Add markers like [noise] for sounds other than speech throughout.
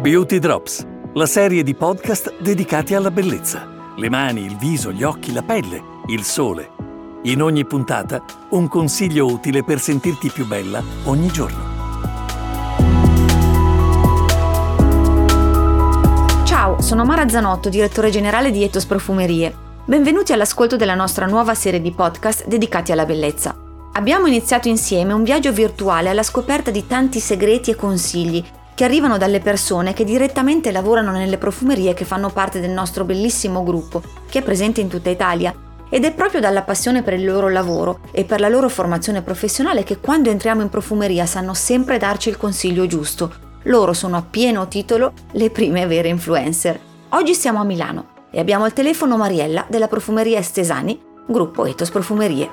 Beauty Drops, la serie di podcast dedicati alla bellezza. Le mani, il viso, gli occhi, la pelle, il sole. In ogni puntata un consiglio utile per sentirti più bella ogni giorno. Ciao, sono Mara Zanotto, direttore generale di Etos Profumerie. Benvenuti all'ascolto della nostra nuova serie di podcast dedicati alla bellezza. Abbiamo iniziato insieme un viaggio virtuale alla scoperta di tanti segreti e consigli che arrivano dalle persone che direttamente lavorano nelle profumerie che fanno parte del nostro bellissimo gruppo, che è presente in tutta Italia. Ed è proprio dalla passione per il loro lavoro e per la loro formazione professionale che quando entriamo in profumeria sanno sempre darci il consiglio giusto. Loro sono a pieno titolo le prime vere influencer. Oggi siamo a Milano e abbiamo al telefono Mariella della profumeria Estesani, gruppo Etos Profumerie.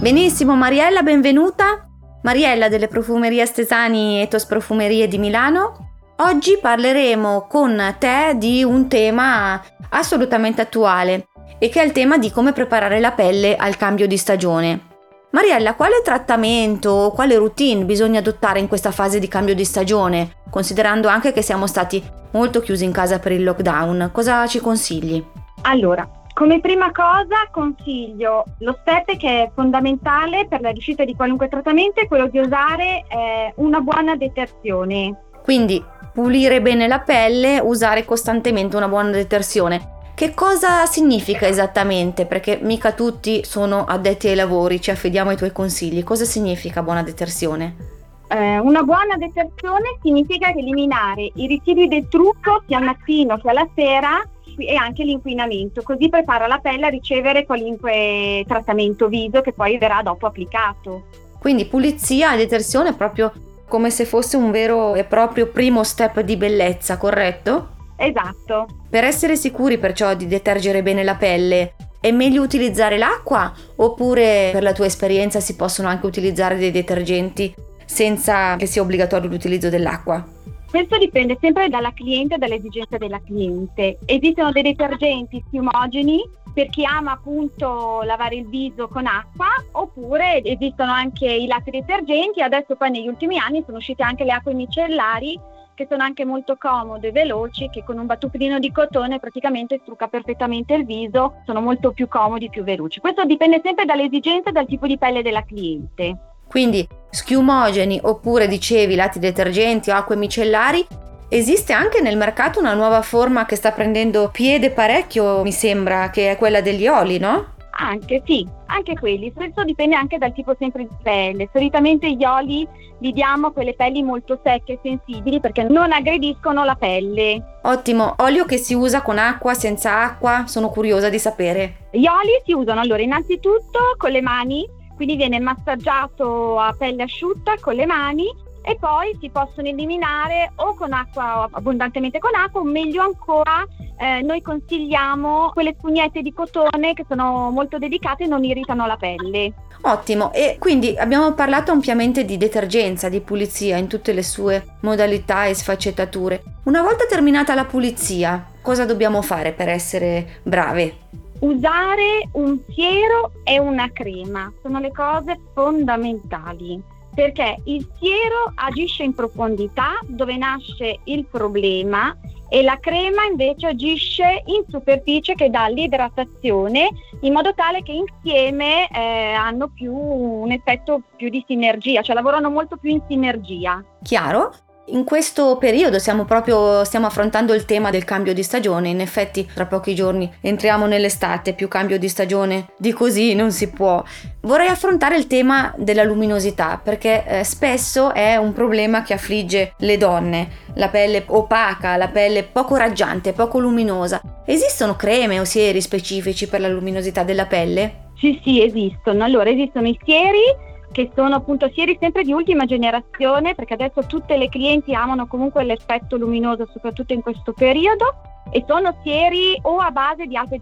Benissimo Mariella, benvenuta. Mariella delle Profumerie Stesani Etos Profumerie di Milano. Oggi parleremo con te di un tema assolutamente attuale e che è il tema di come preparare la pelle al cambio di stagione. Mariella, quale trattamento o quale routine bisogna adottare in questa fase di cambio di stagione, considerando anche che siamo stati molto chiusi in casa per il lockdown? Cosa ci consigli? Allora, come prima cosa consiglio lo step che è fondamentale per la riuscita di qualunque trattamento è quello di usare eh, una buona detersione. Quindi pulire bene la pelle, usare costantemente una buona detersione. Che cosa significa esattamente? Perché mica tutti sono addetti ai lavori, ci affidiamo ai tuoi consigli. Cosa significa buona detersione? Eh, una buona detersione significa eliminare i residui del trucco sia al mattino che alla sera e anche l'inquinamento, così prepara la pelle a ricevere qualunque trattamento viso che poi verrà dopo applicato. Quindi pulizia e detersione proprio come se fosse un vero e proprio primo step di bellezza, corretto? Esatto. Per essere sicuri perciò di detergere bene la pelle, è meglio utilizzare l'acqua oppure per la tua esperienza si possono anche utilizzare dei detergenti senza che sia obbligatorio l'utilizzo dell'acqua? Questo dipende sempre dalla cliente e dalle esigenze della cliente. Esistono dei detergenti schiumogeni per chi ama appunto lavare il viso con acqua oppure esistono anche i latte detergenti. Adesso poi negli ultimi anni sono uscite anche le acque micellari che sono anche molto comode e veloci, che con un battuprino di cotone praticamente strucca perfettamente il viso, sono molto più comodi più veloci. Questo dipende sempre dalle esigenze e dal tipo di pelle della cliente. Quindi schiumogeni oppure dicevi lati detergenti o acque micellari. Esiste anche nel mercato una nuova forma che sta prendendo piede parecchio, mi sembra, che è quella degli oli, no? Anche sì, anche quelli. Questo dipende anche dal tipo sempre di pelle. Solitamente gli oli li diamo a quelle pelli molto secche e sensibili perché non aggrediscono la pelle. Ottimo, olio che si usa con acqua, senza acqua? Sono curiosa di sapere. Gli oli si usano allora innanzitutto con le mani quindi viene massaggiato a pelle asciutta con le mani e poi si possono eliminare o con acqua, abbondantemente con acqua, o meglio ancora, eh, noi consigliamo quelle spugnette di cotone che sono molto delicate e non irritano la pelle. Ottimo, e quindi abbiamo parlato ampiamente di detergenza, di pulizia in tutte le sue modalità e sfaccettature. Una volta terminata la pulizia, cosa dobbiamo fare per essere brave? Usare un siero e una crema sono le cose fondamentali perché il siero agisce in profondità dove nasce il problema e la crema invece agisce in superficie che dà l'idratazione in modo tale che insieme eh, hanno più un effetto più di sinergia, cioè lavorano molto più in sinergia. Chiaro? In questo periodo stiamo proprio stiamo affrontando il tema del cambio di stagione, in effetti tra pochi giorni entriamo nell'estate, più cambio di stagione di così non si può. Vorrei affrontare il tema della luminosità perché eh, spesso è un problema che affligge le donne, la pelle opaca, la pelle poco raggiante, poco luminosa. Esistono creme o sieri specifici per la luminosità della pelle? Sì, sì, esistono. Allora, esistono i sieri che sono appunto sieri sempre di ultima generazione, perché adesso tutte le clienti amano comunque l'effetto luminoso, soprattutto in questo periodo, e sono sieri o a base di alfa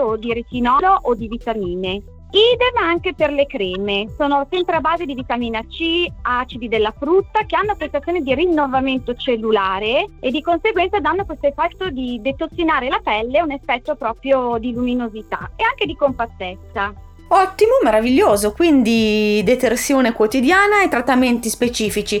o di retinolo o di vitamine. Idem anche per le creme, sono sempre a base di vitamina C, acidi della frutta che hanno prestazione di rinnovamento cellulare e di conseguenza danno questo effetto di detossinare la pelle, un effetto proprio di luminosità e anche di compattezza. Ottimo, meraviglioso, quindi detersione quotidiana e trattamenti specifici.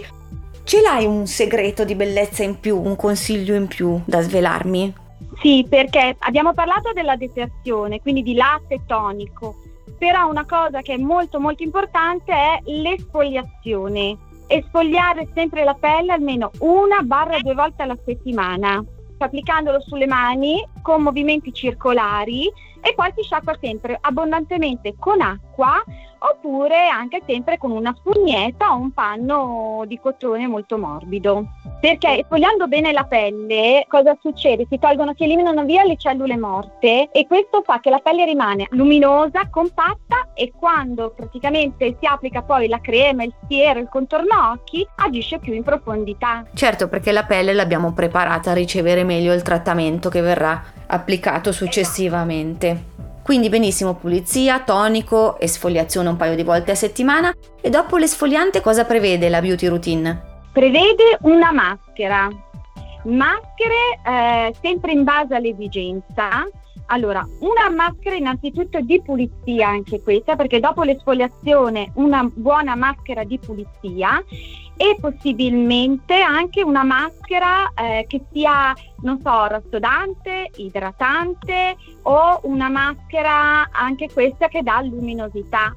Ce l'hai un segreto di bellezza in più, un consiglio in più da svelarmi? Sì, perché abbiamo parlato della detersione, quindi di latte tonico, però una cosa che è molto molto importante è l'esfoliazione. Esfoliare sempre la pelle almeno una barra due volte alla settimana, applicandolo sulle mani con movimenti circolari e poi si sciacqua sempre abbondantemente con acqua oppure anche sempre con una spugnetta o un panno di cotone molto morbido. Perché spogliando bene la pelle, cosa succede? Si tolgono, si eliminano via le cellule morte e questo fa che la pelle rimane luminosa, compatta e quando praticamente si applica poi la crema, il siero, il contorno occhi, agisce più in profondità. Certo, perché la pelle l'abbiamo preparata a ricevere meglio il trattamento che verrà applicato successivamente. Quindi benissimo pulizia, tonico, esfoliazione un paio di volte a settimana e dopo l'esfoliante cosa prevede la beauty routine? Prevede una maschera, maschere eh, sempre in base all'esigenza. Allora, una maschera innanzitutto di pulizia anche questa, perché dopo l'esfoliazione una buona maschera di pulizia e possibilmente anche una maschera eh, che sia, non so, rassodante, idratante o una maschera anche questa che dà luminosità.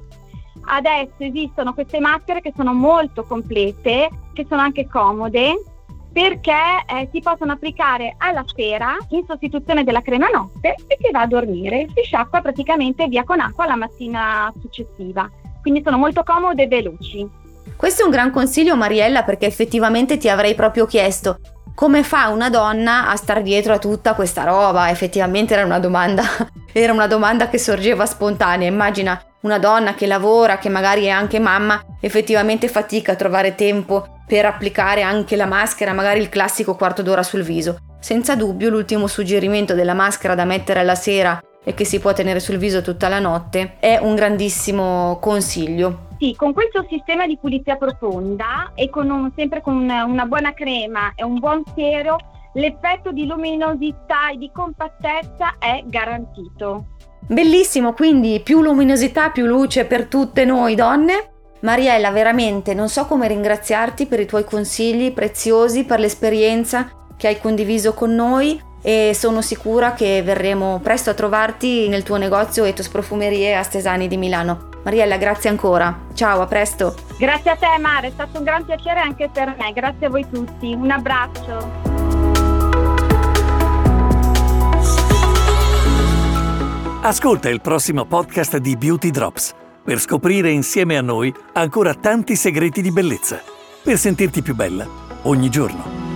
Adesso esistono queste maschere che sono molto complete, che sono anche comode perché eh, si possono applicare alla sera in sostituzione della crema notte e si va a dormire, si sciacqua praticamente via con acqua la mattina successiva. Quindi sono molto comode e veloci. Questo è un gran consiglio Mariella perché effettivamente ti avrei proprio chiesto come fa una donna a star dietro a tutta questa roba? Effettivamente era una domanda, [laughs] era una domanda che sorgeva spontanea. Immagina una donna che lavora, che magari è anche mamma, effettivamente fatica a trovare tempo per applicare anche la maschera, magari il classico quarto d'ora sul viso. Senza dubbio l'ultimo suggerimento della maschera da mettere alla sera e che si può tenere sul viso tutta la notte è un grandissimo consiglio. Sì, con questo sistema di pulizia profonda e con un, sempre con una, una buona crema e un buon siero, l'effetto di luminosità e di compattezza è garantito. Bellissimo, quindi più luminosità, più luce per tutte noi donne. Mariella, veramente non so come ringraziarti per i tuoi consigli preziosi, per l'esperienza che hai condiviso con noi e sono sicura che verremo presto a trovarti nel tuo negozio Etos Profumerie a Stesani di Milano. Mariella, grazie ancora. Ciao, a presto. Grazie a te Mare, è stato un gran piacere anche per me. Grazie a voi tutti. Un abbraccio. Ascolta il prossimo podcast di Beauty Drops per scoprire insieme a noi ancora tanti segreti di bellezza, per sentirti più bella ogni giorno.